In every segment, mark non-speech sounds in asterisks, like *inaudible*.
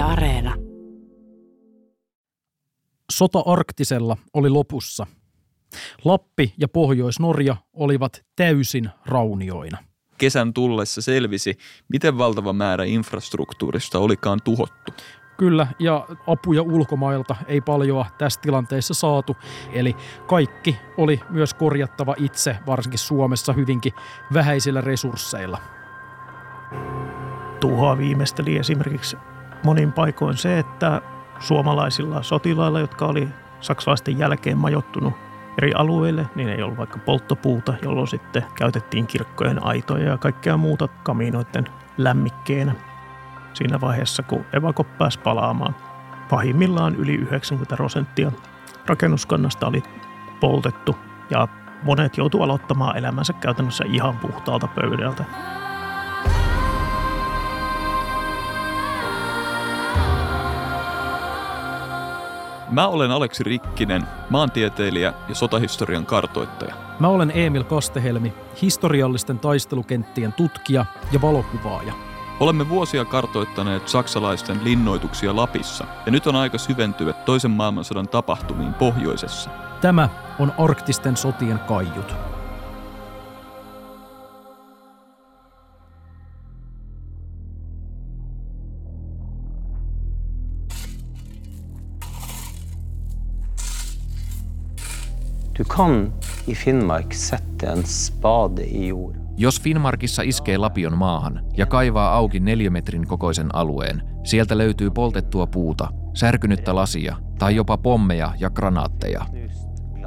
Yle Areena. Sota arktisella oli lopussa. Lappi ja Pohjois-Norja olivat täysin raunioina. Kesän tullessa selvisi, miten valtava määrä infrastruktuurista olikaan tuhottu. Kyllä, ja apuja ulkomailta ei paljoa tässä tilanteessa saatu, eli kaikki oli myös korjattava itse, varsinkin Suomessa hyvinkin vähäisillä resursseilla. Tuhoa viimeisteli esimerkiksi monin paikoin se, että suomalaisilla sotilailla, jotka oli saksalaisten jälkeen majottunut eri alueille, niin ei ollut vaikka polttopuuta, jolloin sitten käytettiin kirkkojen aitoja ja kaikkea muuta kaminoiden lämmikkeenä. Siinä vaiheessa, kun evako pääsi palaamaan, pahimmillaan yli 90 prosenttia rakennuskannasta oli poltettu ja monet joutuivat aloittamaan elämänsä käytännössä ihan puhtaalta pöydältä. Mä olen Aleksi Rikkinen, maantieteilijä ja sotahistorian kartoittaja. Mä olen Emil Kastehelmi, historiallisten taistelukenttien tutkija ja valokuvaaja. Olemme vuosia kartoittaneet saksalaisten linnoituksia Lapissa, ja nyt on aika syventyä toisen maailmansodan tapahtumiin pohjoisessa. Tämä on arktisten sotien kaiut. Du kan i Finnmark sette en spade i jord. Jos Finnmarkissa iskee lapion maahan ja kaivaa auki neliömetrin kokoisen alueen, sieltä löytyy poltettua puuta, särkynyttä lasia tai jopa pommeja ja granaatteja.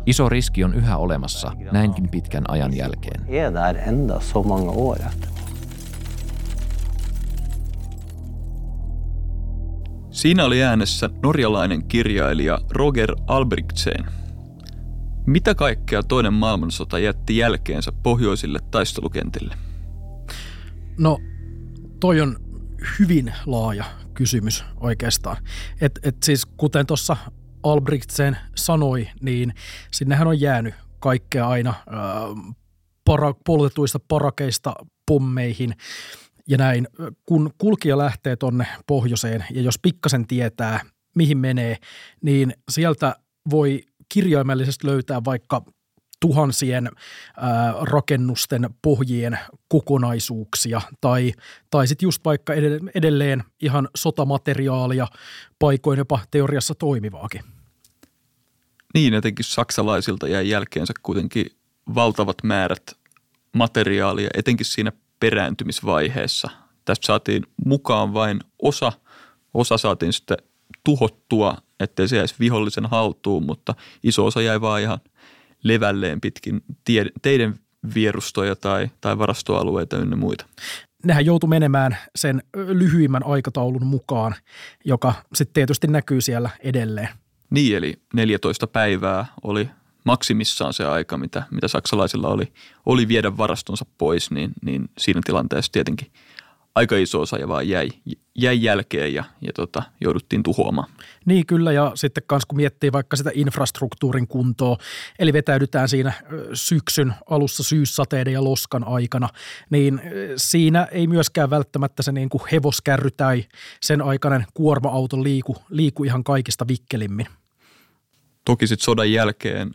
Iso riski on yhä olemassa näinkin pitkän ajan jälkeen. Er? Siinä oli äänessä norjalainen kirjailija Roger Albrigtsen. Mitä kaikkea toinen maailmansota jätti jälkeensä pohjoisille taistelukentille? No, toi on hyvin laaja kysymys oikeastaan. Et, et siis kuten tuossa Albrechtsen sanoi, niin sinnehän on jäänyt kaikkea aina ää, para, poltetuista parakeista pommeihin ja näin. Kun kulkija lähtee tonne pohjoiseen ja jos pikkasen tietää, mihin menee, niin sieltä voi kirjaimellisesti löytää vaikka tuhansien ää, rakennusten pohjien kokonaisuuksia tai, tai sitten just vaikka edelleen ihan sotamateriaalia, paikoin jopa teoriassa toimivaakin. Niin, etenkin saksalaisilta jäi jälkeensä kuitenkin valtavat määrät materiaalia, etenkin siinä perääntymisvaiheessa. Tästä saatiin mukaan vain osa, osa saatiin sitten tuhottua, ettei se jäisi vihollisen haltuun, mutta iso osa jäi vaan ihan levälleen pitkin tie, teiden vierustoja tai, tai varastoalueita ynnä muita. Nehän joutui menemään sen lyhyimmän aikataulun mukaan, joka sitten tietysti näkyy siellä edelleen. Niin, eli 14 päivää oli maksimissaan se aika, mitä, mitä saksalaisilla oli, oli viedä varastonsa pois, niin, niin siinä tilanteessa tietenkin aika iso osa ja vaan jäi, jäi jälkeen ja, ja tota, jouduttiin tuhoamaan. Niin kyllä ja sitten kans kun miettii vaikka sitä infrastruktuurin kuntoa, eli vetäydytään siinä syksyn alussa syyssateiden ja loskan aikana, niin siinä ei myöskään välttämättä se niin kuin hevoskärry tai sen aikainen kuorma-auto liiku, liiku ihan kaikista vikkelimmin. Toki sitten sodan jälkeen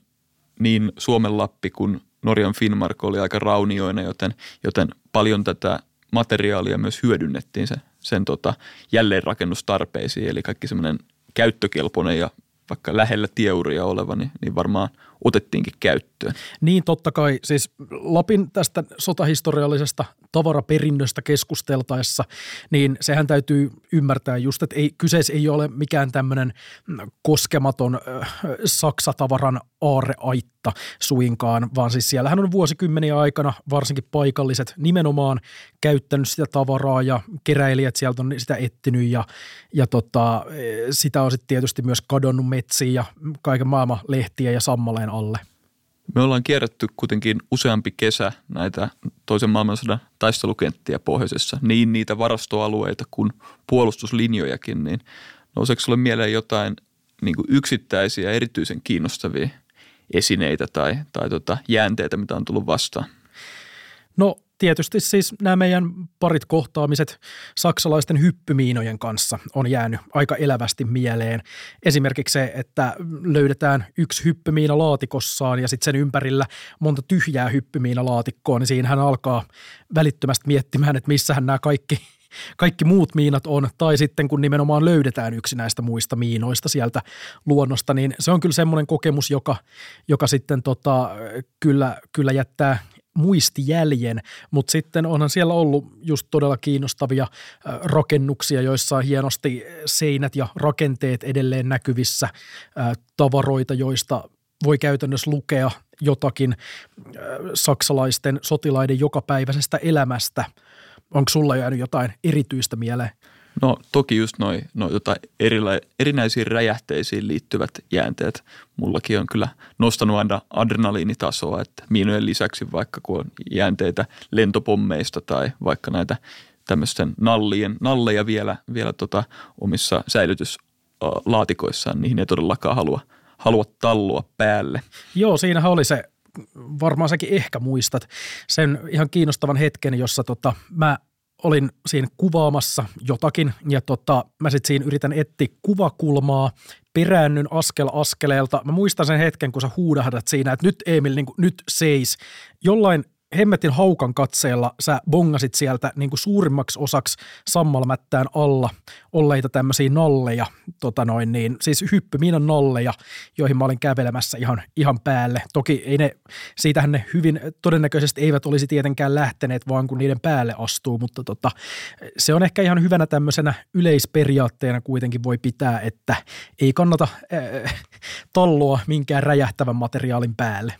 niin Suomen Lappi kuin Norjan Finnmark oli aika raunioina, joten, joten paljon tätä materiaalia myös hyödynnettiin se, sen tota jälleenrakennustarpeisiin, eli kaikki semmoinen käyttökelpoinen ja vaikka lähellä tieuria oleva, niin, niin varmaan otettiinkin käyttöön. Niin totta kai, siis Lapin tästä sotahistoriallisesta tavaraperinnöstä keskusteltaessa, niin sehän täytyy ymmärtää just, että ei, kyseessä ei ole mikään tämmöinen koskematon äh, saksatavaran aarreaitta suinkaan, vaan siis siellähän on vuosikymmeniä aikana varsinkin paikalliset nimenomaan käyttänyt sitä tavaraa ja keräilijät sieltä on sitä etsinyt ja, ja tota, sitä on sitten tietysti myös kadonnut metsiin ja kaiken maailman lehtiä ja sammaleen alle. Me ollaan kierretty kuitenkin useampi kesä näitä toisen maailmansodan taistelukenttiä pohjoisessa, niin niitä varastoalueita kuin puolustuslinjojakin, niin nouseeko sinulle mieleen jotain niin kuin yksittäisiä erityisen kiinnostavia esineitä tai, tai tota, jäänteitä, mitä on tullut vastaan? No tietysti siis nämä meidän parit kohtaamiset saksalaisten hyppymiinojen kanssa on jäänyt aika elävästi mieleen. Esimerkiksi se, että löydetään yksi hyppymiina laatikossaan ja sitten sen ympärillä monta tyhjää hyppymiinalaatikkoa, niin siinä hän alkaa välittömästi miettimään, että missähän nämä kaikki kaikki muut miinat on, tai sitten kun nimenomaan löydetään yksi näistä muista miinoista sieltä luonnosta, niin se on kyllä semmoinen kokemus, joka, joka sitten tota, kyllä, kyllä jättää muistijäljen, mutta sitten onhan siellä ollut just todella kiinnostavia rakennuksia, joissa on hienosti seinät ja rakenteet edelleen näkyvissä, tavaroita, joista voi käytännössä lukea jotakin saksalaisten sotilaiden jokapäiväisestä elämästä – Onko sulla jäänyt jotain erityistä mieleen? No toki just noin no, jotain erinäisiin räjähteisiin liittyvät jäänteet. Mullakin on kyllä nostanut aina adrenaliinitasoa, että miinojen lisäksi vaikka kun on jäänteitä lentopommeista tai vaikka näitä tämmöisten nallien, nalleja vielä, vielä tota omissa säilytyslaatikoissaan, niihin ei todellakaan halua, halua tallua päälle. Joo, siinähän oli se varmaan säkin ehkä muistat sen ihan kiinnostavan hetken, jossa tota, mä olin siinä kuvaamassa jotakin ja tota, mä sitten siinä yritän etsiä kuvakulmaa, peräännyn askel askeleelta. Mä muistan sen hetken, kun sä huudahdat siinä, että nyt Emil, niin kuin, nyt seis. Jollain hemmetin haukan katseella sä bongasit sieltä niin kuin suurimmaksi osaksi sammalmättään alla olleita tämmöisiä nalleja, tota noin niin, siis hyppymiinan nalleja, joihin mä olin kävelemässä ihan, ihan päälle. Toki ei ne, siitähän ne hyvin todennäköisesti eivät olisi tietenkään lähteneet, vaan kun niiden päälle astuu, mutta tota, se on ehkä ihan hyvänä tämmöisenä yleisperiaatteena kuitenkin voi pitää, että ei kannata äh, talloa minkään räjähtävän materiaalin päälle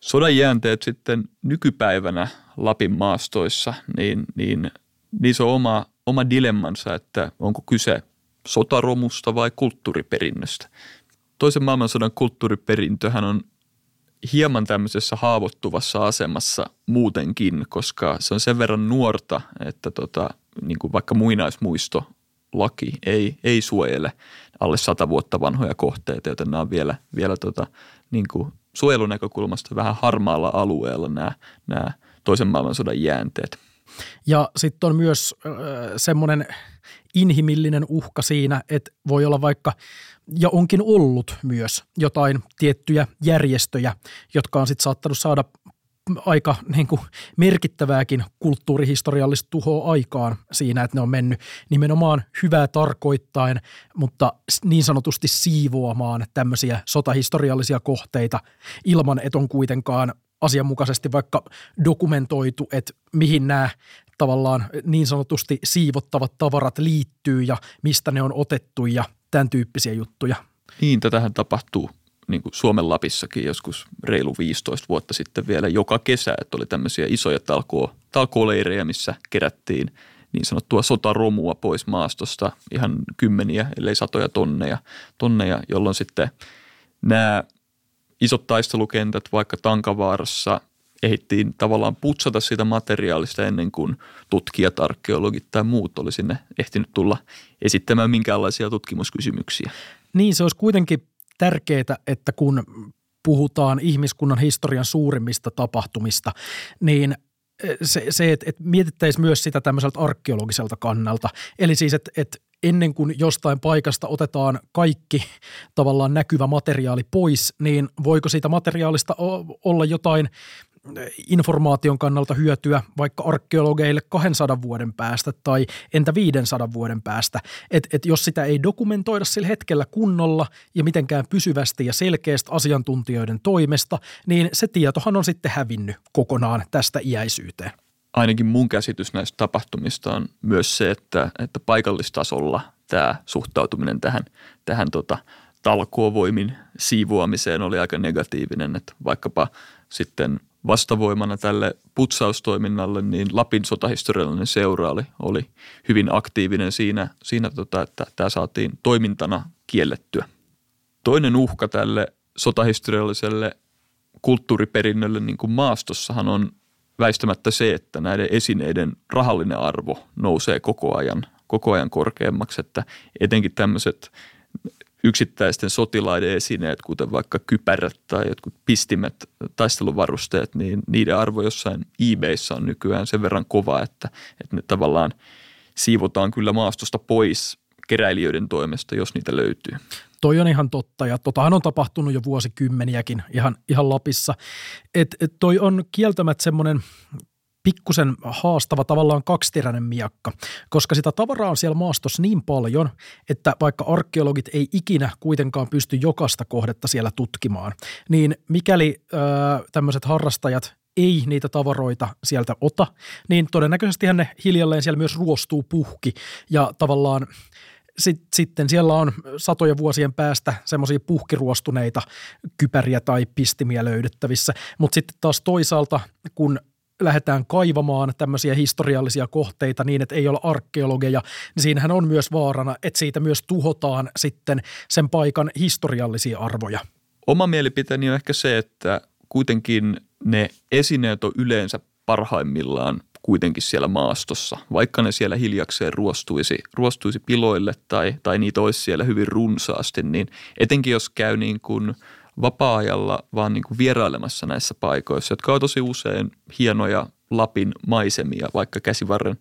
sodan jäänteet sitten nykypäivänä Lapin maastoissa, niin, niin niissä on oma, oma dilemmansa, että onko kyse sotaromusta vai kulttuuriperinnöstä. Toisen maailmansodan kulttuuriperintöhän on hieman tämmöisessä haavoittuvassa asemassa muutenkin, koska se on sen verran nuorta, että tota, niin kuin vaikka muinaismuisto laki ei, ei suojele alle sata vuotta vanhoja kohteita, joten nämä on vielä, vielä tota, niin kuin suojelunäkökulmasta vähän harmaalla alueella nämä, nämä toisen maailmansodan jäänteet. Ja sitten on myös äh, semmoinen inhimillinen uhka siinä, että voi olla vaikka, ja onkin ollut myös jotain tiettyjä järjestöjä, jotka on sitten saattanut saada aika niin kuin merkittävääkin kulttuurihistoriallista tuhoa aikaan siinä, että ne on mennyt nimenomaan hyvää tarkoittain, mutta niin sanotusti siivoamaan tämmöisiä sotahistoriallisia kohteita ilman, että on kuitenkaan asianmukaisesti vaikka dokumentoitu, että mihin nämä tavallaan niin sanotusti siivottavat tavarat liittyy ja mistä ne on otettu ja tämän tyyppisiä juttuja. Niin, tätähän tapahtuu niin kuin Suomen Lapissakin joskus reilu 15 vuotta sitten vielä joka kesä, että oli tämmöisiä isoja talkoo, talkooleirejä, missä kerättiin niin sanottua sotaromua pois maastosta ihan kymmeniä, ellei satoja tonneja, tonneja jolloin sitten nämä isot taistelukentät vaikka Tankavaarassa ehittiin tavallaan putsata siitä materiaalista ennen kuin tutkijat, arkeologit tai muut oli sinne ehtinyt tulla esittämään minkäänlaisia tutkimuskysymyksiä. Niin, se olisi kuitenkin tärkeää, että kun puhutaan ihmiskunnan historian suurimmista tapahtumista, niin eh, se, se että, että mietittäisiin myös sitä tämmöiseltä arkeologiselta kannalta. Eli siis, että, että ennen kuin jostain paikasta otetaan kaikki tavallaan näkyvä materiaali pois, niin voiko siitä materiaalista olla jotain informaation kannalta hyötyä vaikka arkeologeille 200 vuoden päästä tai entä 500 vuoden päästä. Että et jos sitä ei dokumentoida sillä hetkellä kunnolla ja mitenkään pysyvästi ja selkeästi asiantuntijoiden toimesta, niin se tietohan on sitten hävinnyt kokonaan tästä iäisyyteen. Ainakin mun käsitys näistä tapahtumista on myös se, että, että paikallistasolla tämä suhtautuminen tähän, tähän tota, talkoovoimin siivoamiseen oli aika negatiivinen, että vaikkapa sitten – vastavoimana tälle putsaustoiminnalle, niin Lapin sotahistoriallinen seura oli, oli hyvin aktiivinen siinä, siinä tota, että tämä saatiin toimintana kiellettyä. Toinen uhka tälle sotahistorialliselle kulttuuriperinnölle niin kuin maastossahan on väistämättä se, että näiden esineiden rahallinen arvo nousee koko ajan, koko ajan korkeammaksi, että etenkin tämmöiset yksittäisten sotilaiden esineet, kuten vaikka kypärät tai jotkut pistimet, taisteluvarusteet, niin niiden arvo jossain eBayssä on nykyään sen verran kova, että, että ne tavallaan siivotaan kyllä maastosta pois keräilijöiden toimesta, jos niitä löytyy. Toi on ihan totta ja totahan on tapahtunut jo vuosikymmeniäkin ihan, ihan Lapissa. Et, et toi on kieltämättä semmoinen pikkusen haastava tavallaan kaksiteräinen miakka, koska sitä tavaraa on siellä maastossa niin paljon, että vaikka arkeologit ei ikinä kuitenkaan pysty jokaista kohdetta siellä tutkimaan, niin mikäli öö, tämmöiset harrastajat ei niitä tavaroita sieltä ota, niin todennäköisesti ne hiljalleen siellä myös ruostuu puhki ja tavallaan sitten siellä on satoja vuosien päästä semmoisia puhkiruostuneita kypäriä tai pistimiä löydettävissä, mutta sitten taas toisaalta, kun lähdetään kaivamaan tämmöisiä historiallisia kohteita niin, että ei ole arkeologeja, niin siinähän on myös vaarana, että siitä myös tuhotaan sitten sen paikan historiallisia arvoja. Oma mielipiteeni on ehkä se, että kuitenkin ne esineet on yleensä parhaimmillaan kuitenkin siellä maastossa, vaikka ne siellä hiljakseen ruostuisi, ruostuisi piloille tai, tai niitä olisi siellä hyvin runsaasti, niin etenkin jos käy niin kuin – vapaa-ajalla vaan niin kuin vierailemassa näissä paikoissa, jotka on tosi usein hienoja Lapin maisemia, vaikka käsivarren,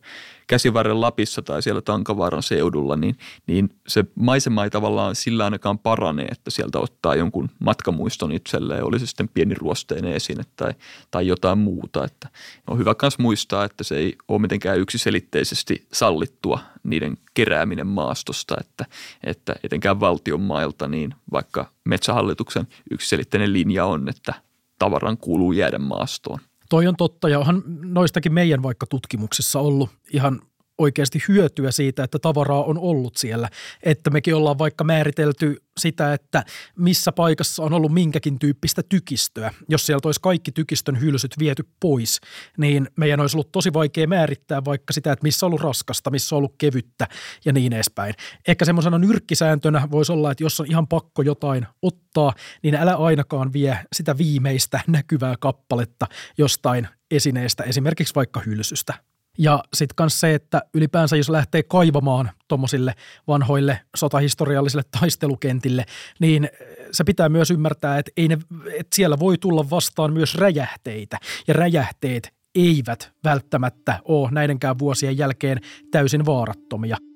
käsivarren Lapissa tai siellä Tankavaaran seudulla, niin, niin se maisema ei tavallaan sillä ainakaan parane, että sieltä ottaa jonkun matkamuiston itselleen, oli se sitten pieni ruosteinen esine tai, tai jotain muuta. Että on hyvä myös muistaa, että se ei ole mitenkään yksiselitteisesti sallittua niiden kerääminen maastosta, että, että etenkään valtion mailta, niin vaikka metsähallituksen yksiselitteinen linja on, että tavaran kuuluu jäädä maastoon. Toi on totta ja onhan noistakin meidän vaikka tutkimuksissa ollut ihan oikeasti hyötyä siitä, että tavaraa on ollut siellä. Että mekin ollaan vaikka määritelty sitä, että missä paikassa on ollut minkäkin tyyppistä tykistöä. Jos sieltä olisi kaikki tykistön hylsyt viety pois, niin meidän olisi ollut tosi vaikea määrittää vaikka sitä, että missä on ollut raskasta, missä on ollut kevyttä ja niin edespäin. Ehkä semmoisena nyrkkisääntönä voisi olla, että jos on ihan pakko jotain ottaa, niin älä ainakaan vie sitä viimeistä näkyvää kappaletta jostain esineestä, esimerkiksi vaikka hylsystä. Ja sitten myös se, että ylipäänsä jos lähtee kaivamaan tuommoisille vanhoille sotahistoriallisille taistelukentille, niin se pitää myös ymmärtää, että, ei ne, että siellä voi tulla vastaan myös räjähteitä. Ja räjähteet eivät välttämättä ole näidenkään vuosien jälkeen täysin vaarattomia –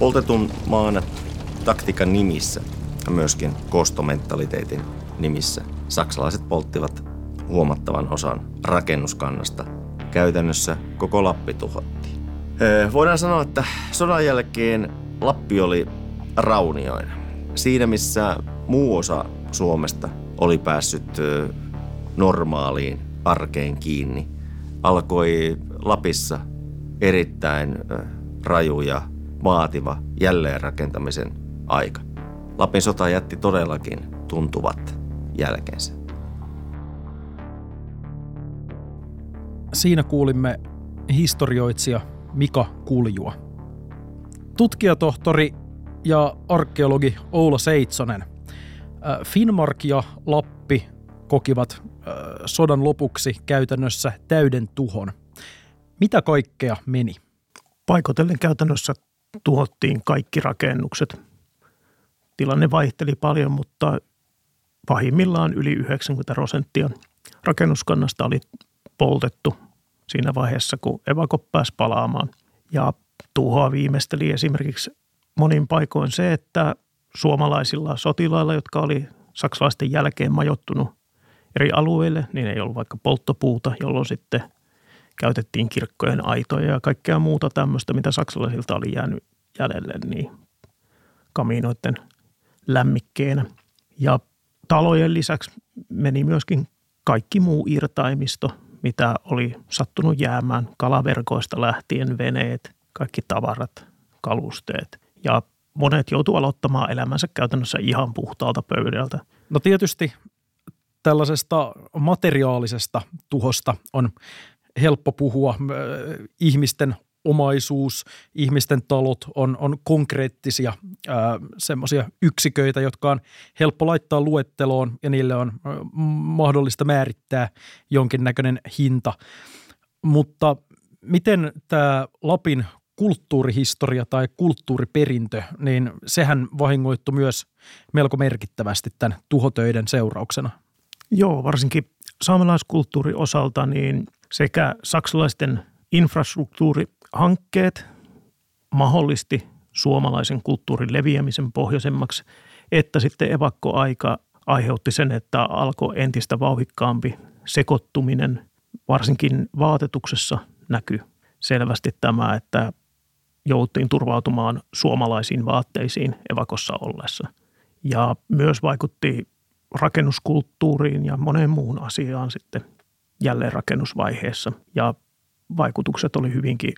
Poltetun maan taktiikan nimissä ja myöskin kostomentaliteetin nimissä saksalaiset polttivat huomattavan osan rakennuskannasta. Käytännössä koko Lappi tuhottiin. Voidaan sanoa, että sodan jälkeen Lappi oli raunioin. Siinä missä muu osa Suomesta oli päässyt normaaliin arkeen kiinni, alkoi Lapissa erittäin rajuja vaativa jälleenrakentamisen aika. Lapin sota jätti todellakin tuntuvat jälkensä. Siinä kuulimme historioitsija Mika Kuljua. Tutkijatohtori ja arkeologi Oula Seitsonen. Äh, Finnmark ja Lappi kokivat äh, sodan lopuksi käytännössä täyden tuhon. Mitä kaikkea meni? Paikotellen käytännössä tuhottiin kaikki rakennukset. Tilanne vaihteli paljon, mutta pahimmillaan yli 90 prosenttia rakennuskannasta oli poltettu siinä vaiheessa, kun evakot pääsi palaamaan. Ja tuhoa viimeisteli esimerkiksi monin paikoin se, että suomalaisilla sotilailla, jotka oli saksalaisten jälkeen majottunut eri alueille, niin ei ollut vaikka polttopuuta, jolloin sitten – käytettiin kirkkojen aitoja ja kaikkea muuta tämmöistä, mitä saksalaisilta oli jäänyt jäljelle, niin kamiinoiden lämmikkeenä. Ja talojen lisäksi meni myöskin kaikki muu irtaimisto, mitä oli sattunut jäämään kalaverkoista lähtien, veneet, kaikki tavarat, kalusteet. Ja monet joutuivat aloittamaan elämänsä käytännössä ihan puhtaalta pöydältä. No tietysti tällaisesta materiaalisesta tuhosta on helppo puhua ihmisten omaisuus, ihmisten talot on, on konkreettisia semmoisia yksiköitä, jotka on helppo laittaa luetteloon ja niille on mahdollista määrittää jonkinnäköinen hinta. Mutta miten tämä Lapin kulttuurihistoria tai kulttuuriperintö, niin sehän vahingoittu myös melko merkittävästi tämän tuhotöiden seurauksena. Joo, varsinkin saamelaiskulttuuri osalta niin sekä saksalaisten infrastruktuurihankkeet mahdollisti suomalaisen kulttuurin leviämisen pohjoisemmaksi, että sitten evakkoaika aiheutti sen, että alkoi entistä vauhikkaampi sekoittuminen, varsinkin vaatetuksessa näkyy selvästi tämä, että jouttiin turvautumaan suomalaisiin vaatteisiin evakossa ollessa. Ja myös vaikutti rakennuskulttuuriin ja moneen muuhun asiaan sitten jälleen rakennusvaiheessa. Ja vaikutukset oli hyvinkin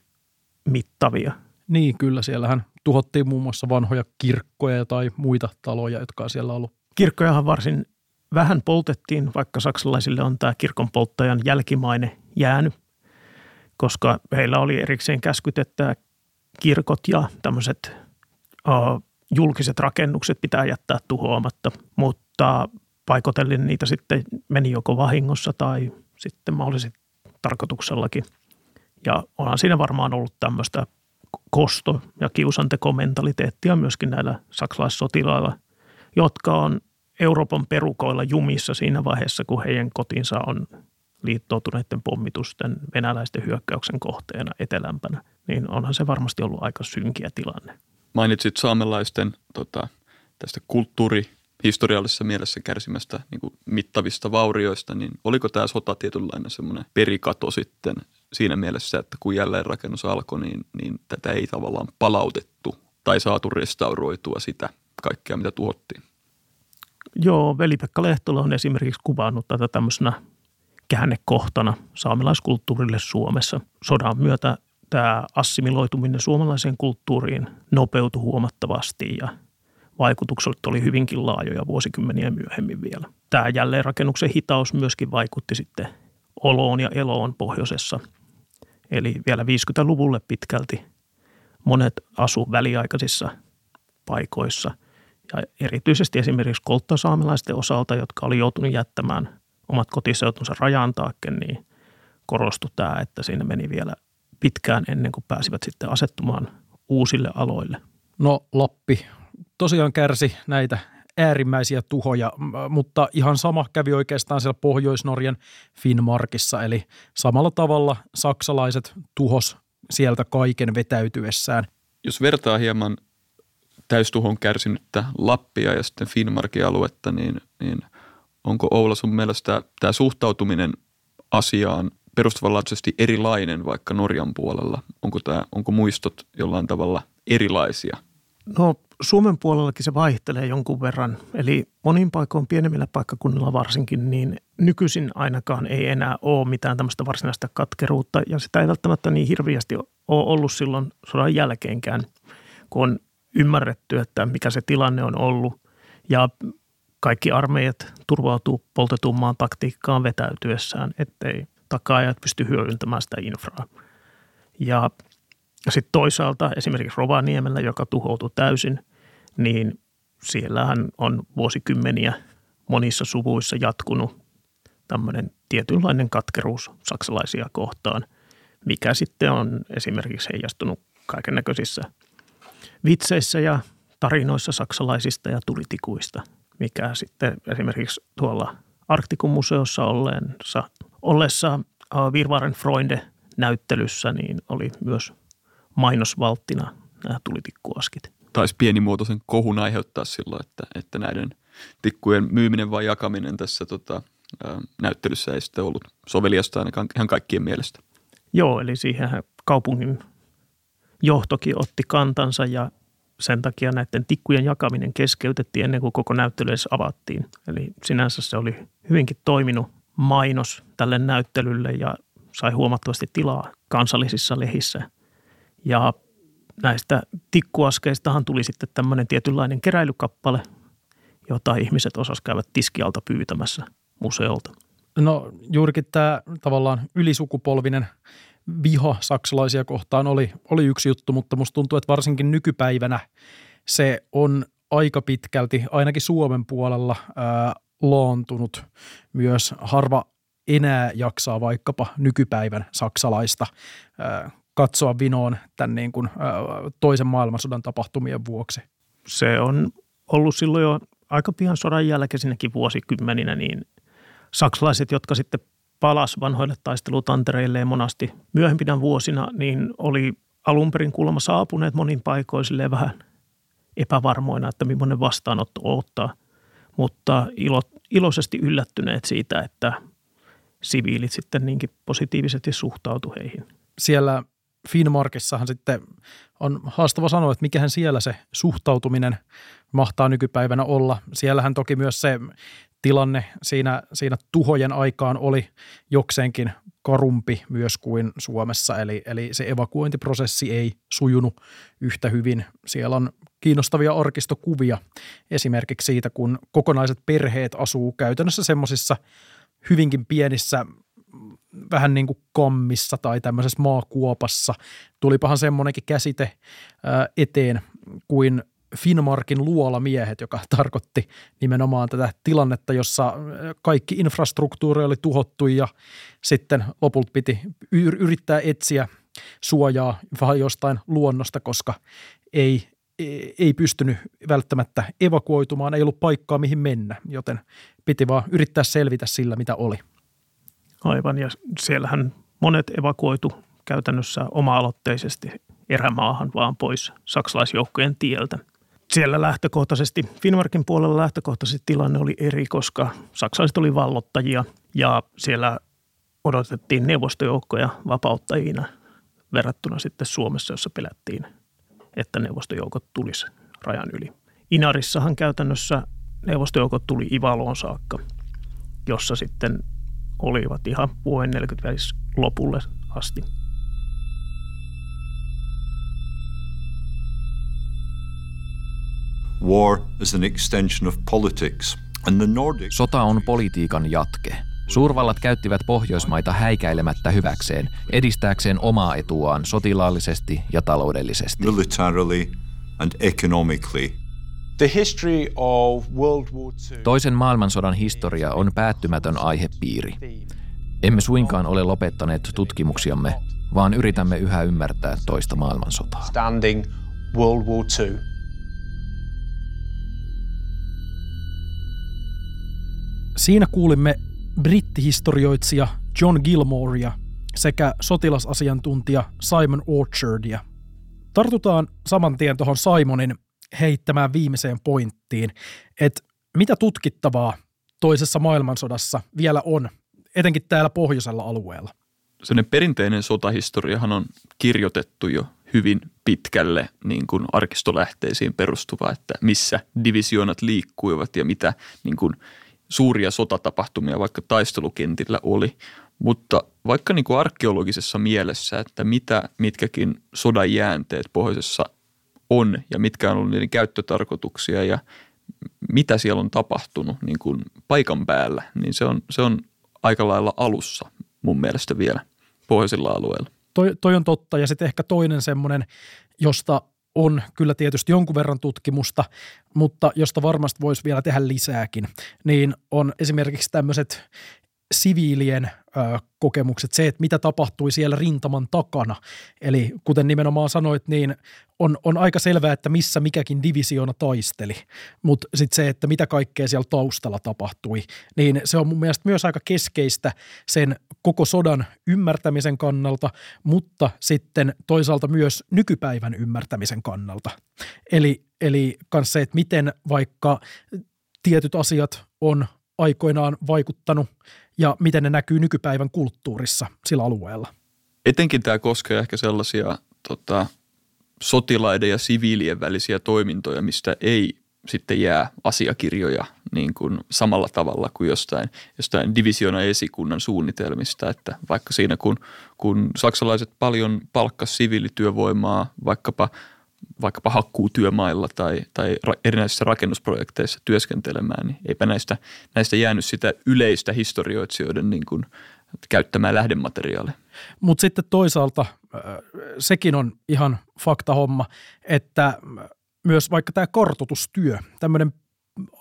mittavia. Niin, kyllä. Siellähän tuhottiin muun muassa vanhoja kirkkoja tai muita taloja, jotka on siellä ollut. Kirkkojahan varsin vähän poltettiin, vaikka saksalaisille on tämä kirkon polttajan jälkimaine jäänyt, koska heillä oli erikseen käskyt, että kirkot ja tämmöiset uh, julkiset rakennukset pitää jättää tuhoamatta, mutta paikotellen niitä sitten meni joko vahingossa tai sitten mahdollisesti tarkoituksellakin. Ja onhan siinä varmaan ollut tämmöistä kosto- ja kiusantekomentaliteettia myöskin näillä saksalaissotilailla, jotka on Euroopan perukoilla jumissa siinä vaiheessa, kun heidän kotinsa on liittoutuneiden pommitusten venäläisten hyökkäyksen kohteena etelämpänä, niin onhan se varmasti ollut aika synkiä tilanne. Mainitsit saamelaisten tota, tästä kulttuuri historiallisessa mielessä kärsimästä niin kuin mittavista vaurioista, niin oliko tämä sota tietynlainen semmoinen perikato sitten siinä mielessä, että kun jälleenrakennus alkoi, niin, niin tätä ei tavallaan palautettu tai saatu restauroitua sitä kaikkea, mitä tuhottiin? Joo, Veli-Pekka Lehtola on esimerkiksi kuvannut tätä tämmöisenä käännekohtana saamelaiskulttuurille Suomessa. Sodan myötä tämä assimiloituminen suomalaiseen kulttuuriin nopeutui huomattavasti ja vaikutukset oli hyvinkin laajoja vuosikymmeniä myöhemmin vielä. Tämä jälleenrakennuksen hitaus myöskin vaikutti sitten oloon ja eloon pohjoisessa. Eli vielä 50-luvulle pitkälti monet asu väliaikaisissa paikoissa ja erityisesti esimerkiksi kolttasaamelaisten osalta, jotka oli joutunut jättämään omat kotiseutunsa rajan taakke, niin korostui tämä, että siinä meni vielä pitkään ennen kuin pääsivät sitten asettumaan uusille aloille. No Lappi tosiaan kärsi näitä äärimmäisiä tuhoja, mutta ihan sama kävi oikeastaan siellä Pohjois-Norjan Finnmarkissa, eli samalla tavalla saksalaiset tuhos sieltä kaiken vetäytyessään. Jos vertaa hieman täystuhon kärsinyttä Lappia ja sitten Finnmarkin aluetta, niin, niin onko Oula sun mielestä tämä suhtautuminen asiaan perustavanlaatuisesti erilainen vaikka Norjan puolella? Onko, tämä, onko muistot jollain tavalla erilaisia – No Suomen puolellakin se vaihtelee jonkun verran. Eli monin paikoin pienemmillä paikkakunnilla varsinkin, niin nykyisin ainakaan ei enää ole mitään tämmöistä varsinaista katkeruutta. Ja sitä ei välttämättä niin hirviästi ole ollut silloin sodan jälkeenkään, kun on ymmärretty, että mikä se tilanne on ollut. Ja kaikki armeijat turvautuu poltetummaan taktiikkaan vetäytyessään, ettei takaajat pysty hyödyntämään sitä infraa. Ja sitten toisaalta esimerkiksi Rovaniemellä, joka tuhoutui täysin, niin siellähän on vuosikymmeniä monissa suvuissa jatkunut tämmöinen tietynlainen katkeruus saksalaisia kohtaan, mikä sitten on esimerkiksi heijastunut kaiken näköisissä vitseissä ja tarinoissa saksalaisista ja tulitikuista, mikä sitten esimerkiksi tuolla Arktikun museossa ollessa, ollessa Virvaren Freunde näyttelyssä niin oli myös mainosvalttina nämä tulitikkuaskit. Taisi pienimuotoisen kohun aiheuttaa silloin, että, että näiden tikkujen myyminen vai jakaminen tässä tota, näyttelyssä ei sitten ollut soveliasta ainakaan ihan kaikkien mielestä. Joo, eli siihen kaupungin johtokin otti kantansa ja sen takia näiden tikkujen jakaminen keskeytettiin ennen kuin koko näyttely edes avattiin. Eli sinänsä se oli hyvinkin toiminut mainos tälle näyttelylle ja sai huomattavasti tilaa kansallisissa lehissä – ja näistä tikkuaskeistahan tuli sitten tämmöinen tietynlainen keräilykappale, jota ihmiset osas käyvät tiskialta pyytämässä museolta. No juurikin tämä tavallaan ylisukupolvinen viha saksalaisia kohtaan oli, oli yksi juttu, mutta musta tuntuu, että varsinkin nykypäivänä se on aika pitkälti, ainakin Suomen puolella, ää, laantunut myös harva enää jaksaa vaikkapa nykypäivän saksalaista ää, katsoa vinoon tämän niin kuin, toisen maailmansodan tapahtumien vuoksi. Se on ollut silloin jo aika pian sodan jälkeisinäkin vuosikymmeninä, niin saksalaiset, jotka sitten palas vanhoille taistelutantereilleen monasti myöhempinä vuosina, niin oli alun perin kuulemma saapuneet monin paikoin vähän epävarmoina, että millainen vastaanotto ottaa, mutta ilo, iloisesti yllättyneet siitä, että siviilit sitten niinkin positiivisesti suhtautu heihin. Siellä Finnmarkissahan sitten on haastava sanoa, että mikähän siellä se suhtautuminen mahtaa nykypäivänä olla. Siellähän toki myös se tilanne siinä, siinä tuhojen aikaan oli jokseenkin karumpi myös kuin Suomessa, eli, eli se evakuointiprosessi ei sujunut yhtä hyvin. Siellä on kiinnostavia arkistokuvia esimerkiksi siitä, kun kokonaiset perheet asuu käytännössä semmoisissa hyvinkin pienissä vähän niin kuin kommissa tai tämmöisessä maakuopassa. Tulipahan semmoinenkin käsite eteen kuin Finmarkin luolamiehet, joka *laughs* tarkoitti nimenomaan tätä tilannetta, jossa kaikki infrastruktuuri oli tuhottu ja sitten lopulta piti yrittää etsiä suojaa vähän jostain luonnosta, koska ei, ei pystynyt välttämättä evakuoitumaan, ei ollut paikkaa mihin mennä, joten piti vaan yrittää selvitä sillä, mitä oli. Aivan, ja siellähän monet evakuoitu käytännössä oma-aloitteisesti erämaahan vaan pois saksalaisjoukkojen tieltä – siellä lähtökohtaisesti, Finmarkin puolella lähtökohtaisesti tilanne oli eri, koska saksalaiset oli vallottajia ja siellä odotettiin neuvostojoukkoja vapauttajina verrattuna sitten Suomessa, jossa pelättiin, että neuvostojoukot tulisi rajan yli. Inarissahan käytännössä neuvostojoukot tuli Ivaloon saakka, jossa sitten olivat ihan vuoden 45 lopulle asti. War is an extension of politics. And the Nordic... Sota on politiikan jatke. Suurvallat käyttivät Pohjoismaita häikäilemättä hyväkseen, edistääkseen omaa etuaan sotilaallisesti ja taloudellisesti. Militarily and economically. Toisen maailmansodan historia on päättymätön aihepiiri. Emme suinkaan ole lopettaneet tutkimuksiamme, vaan yritämme yhä ymmärtää toista maailmansotaa. Standing World War II. Siinä kuulimme brittihistorioitsija John Gilmorea sekä sotilasasiantuntija Simon Orchardia. Tartutaan saman tien tuohon Simonin heittämään viimeiseen pointtiin, että mitä tutkittavaa toisessa maailmansodassa vielä on, etenkin täällä pohjoisella alueella? Sellainen perinteinen sotahistoriahan on kirjoitettu jo hyvin pitkälle niin kuin arkistolähteisiin perustuva, että missä divisioonat liikkuivat ja mitä niin kuin – suuria sotatapahtumia vaikka taistelukentillä oli, mutta vaikka niin kuin arkeologisessa mielessä, että mitä mitkäkin sodan jäänteet pohjoisessa on ja mitkä on ollut niiden käyttötarkoituksia ja mitä siellä on tapahtunut niin kuin paikan päällä, niin se on, se on aika lailla alussa mun mielestä vielä pohjoisilla alueilla. Toi, toi on totta ja sitten ehkä toinen semmoinen, josta on kyllä tietysti jonkun verran tutkimusta, mutta josta varmasti voisi vielä tehdä lisääkin, niin on esimerkiksi tämmöiset siviilien kokemukset, se, että mitä tapahtui siellä rintaman takana. Eli kuten nimenomaan sanoit, niin on, on aika selvää, että missä mikäkin divisioona taisteli, mutta sitten se, että mitä kaikkea siellä taustalla tapahtui, niin se on mun mielestä myös aika keskeistä sen koko sodan ymmärtämisen kannalta, mutta sitten toisaalta myös nykypäivän ymmärtämisen kannalta. Eli, eli myös se, että miten vaikka tietyt asiat on aikoinaan vaikuttanut ja miten ne näkyy nykypäivän kulttuurissa sillä alueella. Etenkin tämä koskee ehkä sellaisia tota, sotilaiden ja siviilien välisiä toimintoja, mistä ei sitten jää asiakirjoja niin kuin samalla tavalla kuin jostain, jostain divisiona esikunnan suunnitelmista, että vaikka siinä kun, kun saksalaiset paljon palkkas siviilityövoimaa vaikkapa vaikkapa hakkuutyömailla tai, tai erinäisissä rakennusprojekteissa työskentelemään, niin eipä näistä, näistä jäänyt sitä yleistä historioitsijoiden niin kuin, käyttämään lähdemateriaalia. Mutta sitten toisaalta äh, sekin on ihan faktahomma, että myös vaikka tämä kartotustyö, tämmöinen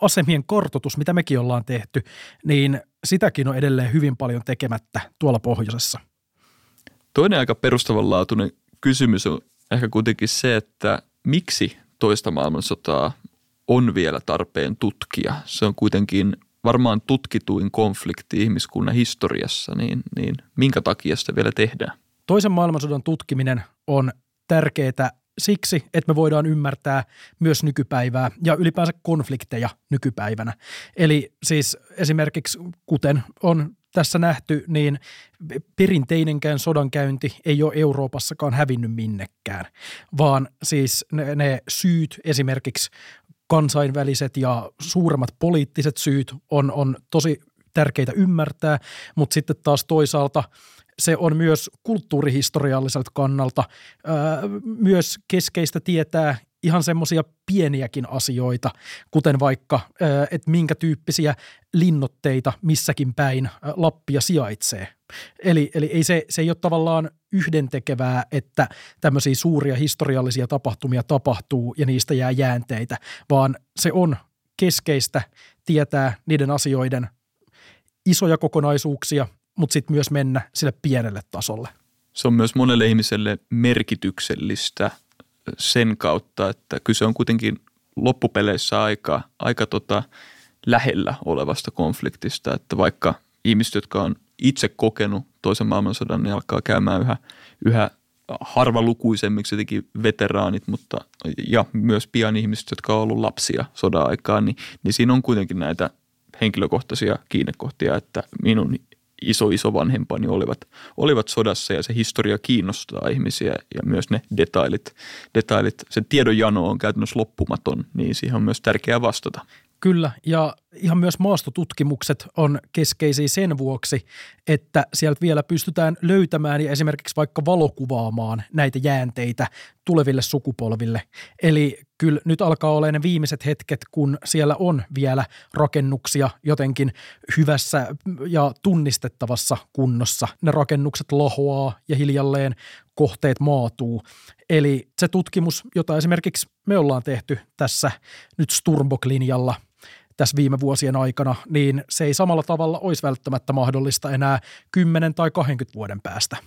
asemien kartotus, mitä mekin ollaan tehty, niin sitäkin on edelleen hyvin paljon tekemättä tuolla pohjoisessa. Toinen aika perustavanlaatuinen kysymys on ehkä kuitenkin se, että miksi toista maailmansotaa on vielä tarpeen tutkia. Se on kuitenkin varmaan tutkituin konflikti ihmiskunnan historiassa, niin, niin minkä takia sitä vielä tehdään? Toisen maailmansodan tutkiminen on tärkeää siksi, että me voidaan ymmärtää myös nykypäivää ja ylipäänsä konflikteja nykypäivänä. Eli siis esimerkiksi kuten on tässä nähty, niin perinteinenkään sodankäynti ei ole Euroopassakaan hävinnyt minnekään, vaan siis ne, ne syyt esimerkiksi kansainväliset ja suuremmat poliittiset syyt on, on tosi tärkeitä ymmärtää, mutta sitten taas toisaalta se on myös kulttuurihistorialliselta kannalta ää, myös keskeistä tietää ihan semmoisia pieniäkin asioita, kuten vaikka, että minkä tyyppisiä linnotteita missäkin päin Lappia sijaitsee. Eli, eli ei se, se ei ole tavallaan yhdentekevää, että tämmöisiä suuria historiallisia tapahtumia tapahtuu ja niistä jää jäänteitä, vaan se on keskeistä tietää niiden asioiden isoja kokonaisuuksia, mutta sitten myös mennä sille pienelle tasolle. Se on myös monelle ihmiselle merkityksellistä sen kautta, että kyse on kuitenkin loppupeleissä aika, aika tota lähellä olevasta konfliktista, että vaikka ihmiset, jotka on itse kokenut toisen maailmansodan, niin alkaa käymään yhä, yhä harvalukuisemmiksi jotenkin veteraanit, mutta ja myös pian ihmiset, jotka on ollut lapsia sodan aikaan, niin, niin siinä on kuitenkin näitä henkilökohtaisia kiinnekohtia, että minun iso iso vanhempani olivat, olivat sodassa ja se historia kiinnostaa ihmisiä ja myös ne detailit, detailit, se tiedonjano on käytännössä loppumaton, niin siihen on myös tärkeää vastata. Kyllä, ja ihan myös maastotutkimukset on keskeisiä sen vuoksi, että sieltä vielä pystytään löytämään ja esimerkiksi vaikka valokuvaamaan näitä jäänteitä tuleville sukupolville. Eli kyllä nyt alkaa olla ne viimeiset hetket, kun siellä on vielä rakennuksia jotenkin hyvässä ja tunnistettavassa kunnossa. Ne rakennukset lahoaa ja hiljalleen kohteet maatuu. Eli se tutkimus, jota esimerkiksi me ollaan tehty tässä nyt Sturmbok-linjalla – tässä viime vuosien aikana, niin se ei samalla tavalla olisi välttämättä mahdollista enää 10 tai 20 vuoden päästä.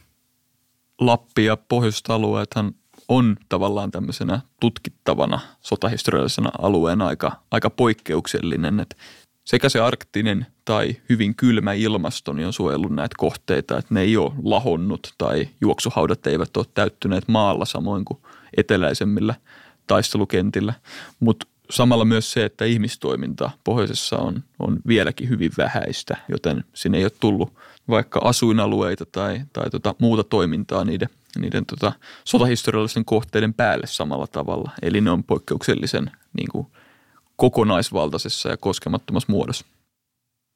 Lappi ja pohjoiset alueethan on tavallaan tämmöisenä tutkittavana sotahistoriallisena alueena aika, aika poikkeuksellinen, että sekä se arktinen tai hyvin kylmä ilmasto niin on suojellut näitä kohteita, että ne ei ole lahonnut tai juoksuhaudat eivät ole täyttyneet maalla samoin kuin eteläisemmillä taistelukentillä. Mutta samalla myös se, että ihmistoiminta pohjoisessa on, on vieläkin hyvin vähäistä, joten sinne ei ole tullut vaikka asuinalueita tai, tai tota muuta toimintaa niiden, niiden tota sotahistoriallisten kohteiden päälle samalla tavalla. Eli ne on poikkeuksellisen niin kuin, kokonaisvaltaisessa ja koskemattomassa muodossa.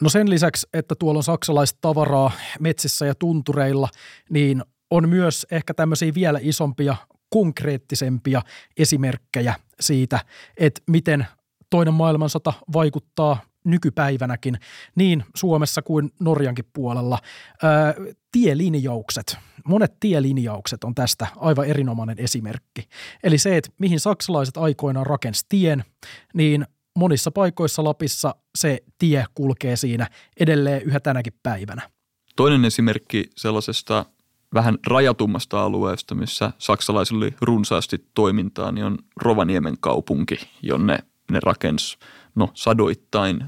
No sen lisäksi, että tuolla on saksalaista tavaraa metsissä ja tuntureilla, niin on myös ehkä tämmöisiä vielä isompia konkreettisempia esimerkkejä siitä, että miten toinen maailmansota vaikuttaa nykypäivänäkin niin Suomessa kuin Norjankin puolella. Ää, tielinjaukset, monet tielinjaukset on tästä aivan erinomainen esimerkki. Eli se, että mihin saksalaiset aikoinaan rakensi tien, niin monissa paikoissa Lapissa se tie kulkee siinä edelleen yhä tänäkin päivänä. Toinen esimerkki sellaisesta vähän rajatummasta alueesta, missä saksalaisilla oli runsaasti toimintaa, niin on Rovaniemen kaupunki, jonne ne rakens no, sadoittain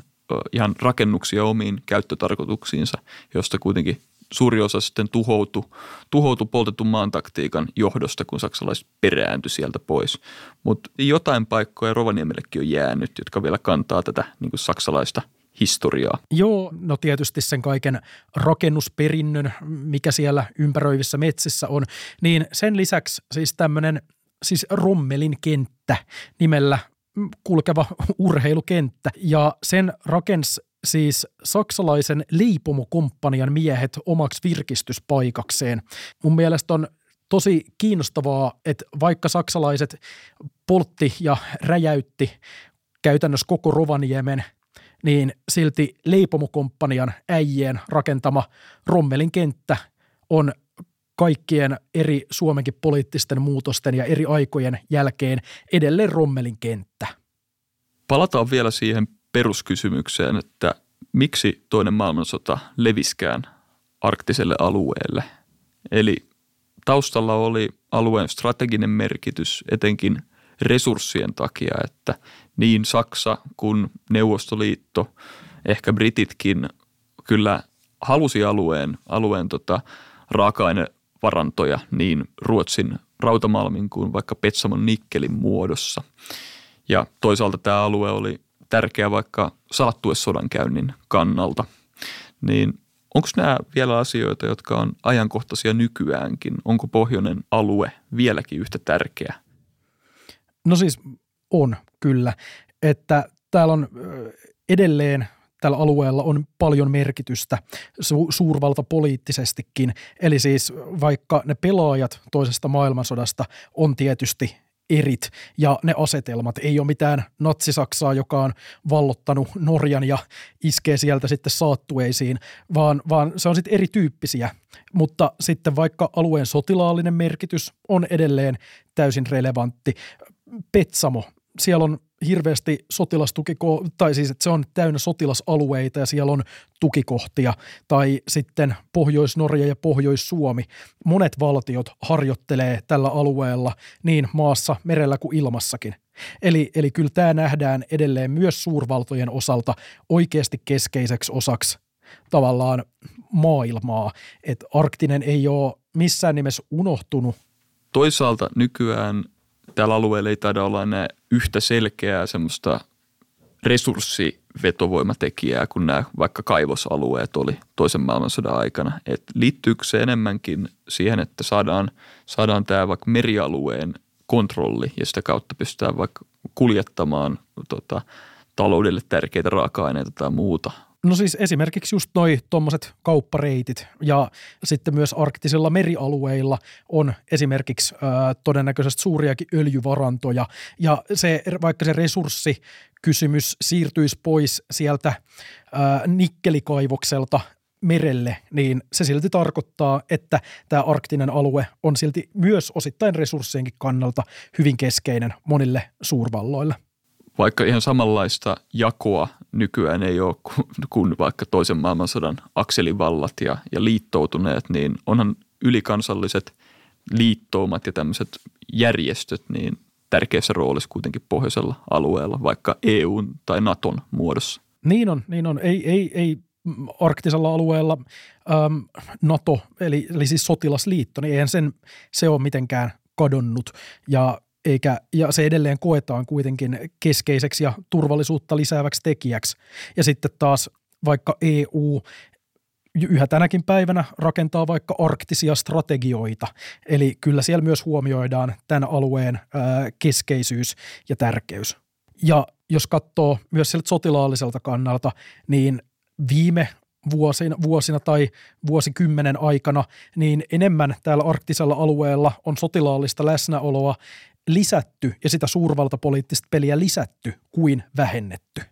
ihan rakennuksia omiin käyttötarkoituksiinsa, josta kuitenkin suuri osa sitten tuhoutui, tuhoutui poltetun maan taktiikan johdosta, kun saksalaiset perääntyi sieltä pois. Mutta jotain paikkoja Rovaniemellekin on jäänyt, jotka vielä kantaa tätä niin kuin saksalaista – historiaa. Joo, no tietysti sen kaiken rakennusperinnön, mikä siellä ympäröivissä metsissä on, niin sen lisäksi siis tämmöinen siis Rommelin kenttä nimellä kulkeva *laughs* urheilukenttä ja sen rakens siis saksalaisen leipomokomppanian miehet omaksi virkistyspaikakseen. Mun mielestä on tosi kiinnostavaa, että vaikka saksalaiset poltti ja räjäytti käytännössä koko Rovaniemen – niin silti leipomokomppanian äijien rakentama Rommelin kenttä on kaikkien eri Suomenkin poliittisten muutosten ja eri aikojen jälkeen edelleen Rommelin kenttä. Palataan vielä siihen peruskysymykseen, että miksi toinen maailmansota leviskään arktiselle alueelle. Eli taustalla oli alueen strateginen merkitys etenkin resurssien takia, että niin Saksa kuin Neuvostoliitto, ehkä Brititkin kyllä halusi alueen, alueen tota, raaka-ainevarantoja niin Ruotsin rautamalmin kuin vaikka Petsamon nikkelin muodossa. Ja toisaalta tämä alue oli tärkeä vaikka salattuessodankäynnin kannalta. Niin onko nämä vielä asioita, jotka on ajankohtaisia nykyäänkin? Onko pohjoinen alue vieläkin yhtä tärkeä? No siis on kyllä, että täällä on edelleen tällä alueella on paljon merkitystä su- suurvalta poliittisestikin. Eli siis vaikka ne pelaajat toisesta maailmansodasta on tietysti erit ja ne asetelmat. Ei ole mitään natsisaksaa, joka on vallottanut Norjan ja iskee sieltä sitten saattueisiin, vaan, vaan se on sitten erityyppisiä. Mutta sitten vaikka alueen sotilaallinen merkitys on edelleen täysin relevantti. Petsamo, siellä on hirveästi sotilastukiko, tai siis että se on täynnä sotilasalueita ja siellä on tukikohtia, tai sitten Pohjois-Norja ja Pohjois-Suomi. Monet valtiot harjoittelee tällä alueella niin maassa, merellä kuin ilmassakin. Eli, eli kyllä tämä nähdään edelleen myös suurvaltojen osalta oikeasti keskeiseksi osaksi tavallaan maailmaa, että arktinen ei ole missään nimessä unohtunut. Toisaalta nykyään tällä alueella ei taida olla enää yhtä selkeää semmoista resurssivetovoimatekijää kuin nämä vaikka kaivosalueet oli toisen maailmansodan aikana. Et liittyykö se enemmänkin siihen, että saadaan, saadaan tämä vaikka merialueen kontrolli ja sitä kautta pystytään vaikka kuljettamaan tota, taloudelle tärkeitä raaka-aineita tai muuta No siis esimerkiksi just noi tuommoiset kauppareitit ja sitten myös arktisilla merialueilla on esimerkiksi ää, todennäköisesti suuriakin öljyvarantoja. Ja se, vaikka se resurssikysymys siirtyisi pois sieltä ää, nikkelikaivokselta merelle, niin se silti tarkoittaa, että tämä arktinen alue on silti myös osittain resurssienkin kannalta hyvin keskeinen monille suurvalloille vaikka ihan samanlaista jakoa nykyään ei ole kuin, vaikka toisen maailmansodan akselivallat ja, ja liittoutuneet, niin onhan ylikansalliset liittoumat ja tämmöiset järjestöt niin tärkeässä roolissa kuitenkin pohjoisella alueella, vaikka EUn tai Naton muodossa. Niin on, niin on. Ei, ei, ei arktisella alueella äm, NATO, eli, eli siis sotilasliitto, niin eihän sen, se ole mitenkään kadonnut. Ja eikä, ja se edelleen koetaan kuitenkin keskeiseksi ja turvallisuutta lisääväksi tekijäksi. Ja sitten taas vaikka EU yhä tänäkin päivänä rakentaa vaikka arktisia strategioita. Eli kyllä siellä myös huomioidaan tämän alueen keskeisyys ja tärkeys. Ja jos katsoo myös sieltä sotilaalliselta kannalta, niin viime vuosina, vuosina tai vuosikymmenen aikana, niin enemmän täällä arktisella alueella on sotilaallista läsnäoloa lisätty ja sitä suurvaltapoliittista peliä lisätty kuin vähennetty.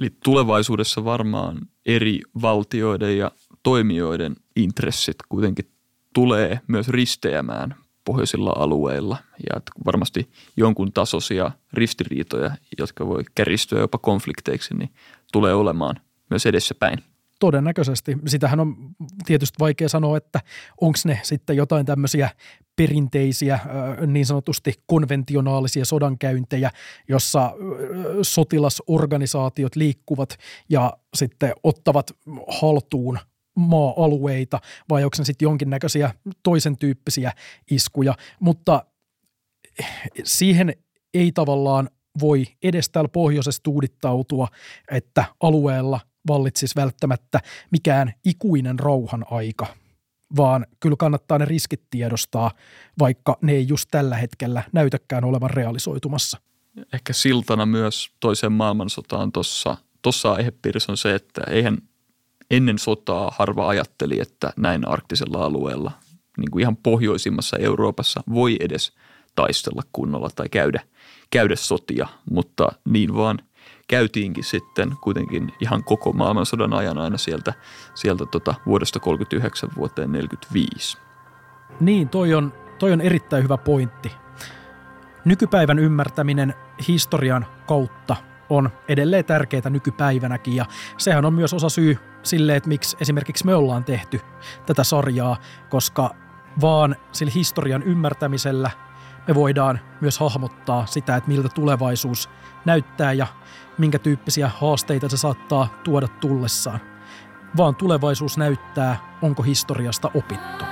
Eli tulevaisuudessa varmaan eri valtioiden ja toimijoiden intressit kuitenkin tulee myös risteämään pohjoisilla alueilla ja varmasti jonkun tasoisia ristiriitoja, jotka voi kärjistyä jopa konflikteiksi, niin tulee olemaan myös edessäpäin. Todennäköisesti. Sitähän on tietysti vaikea sanoa, että onko ne sitten jotain tämmöisiä perinteisiä niin sanotusti konventionaalisia sodankäyntejä, jossa sotilasorganisaatiot liikkuvat ja sitten ottavat haltuun maa-alueita vai onko ne sitten jonkinnäköisiä toisen tyyppisiä iskuja, mutta siihen ei tavallaan voi edes täällä pohjoisessa tuudittautua, että alueella vallitsisi välttämättä mikään ikuinen rauhan aika – vaan kyllä kannattaa ne riskit tiedostaa, vaikka ne ei just tällä hetkellä näytäkään olevan realisoitumassa. Ehkä siltana myös toiseen maailmansotaan tuossa tossa aihepiirissä on se, että eihän ennen sotaa harva ajatteli, että näin arktisella alueella, niin kuin ihan pohjoisimmassa Euroopassa, voi edes taistella kunnolla tai käydä, käydä sotia, mutta niin vaan käytiinkin sitten kuitenkin ihan koko maailmansodan ajan aina sieltä, sieltä tota vuodesta 39 vuoteen 45. Niin, toi on, toi on erittäin hyvä pointti. Nykypäivän ymmärtäminen historian kautta on edelleen tärkeää nykypäivänäkin ja sehän on myös osa syy sille, että miksi esimerkiksi me ollaan tehty tätä sarjaa, koska vaan sillä historian ymmärtämisellä me voidaan myös hahmottaa sitä, että miltä tulevaisuus näyttää ja minkä tyyppisiä haasteita se saattaa tuoda tullessaan. Vaan tulevaisuus näyttää, onko historiasta opittu.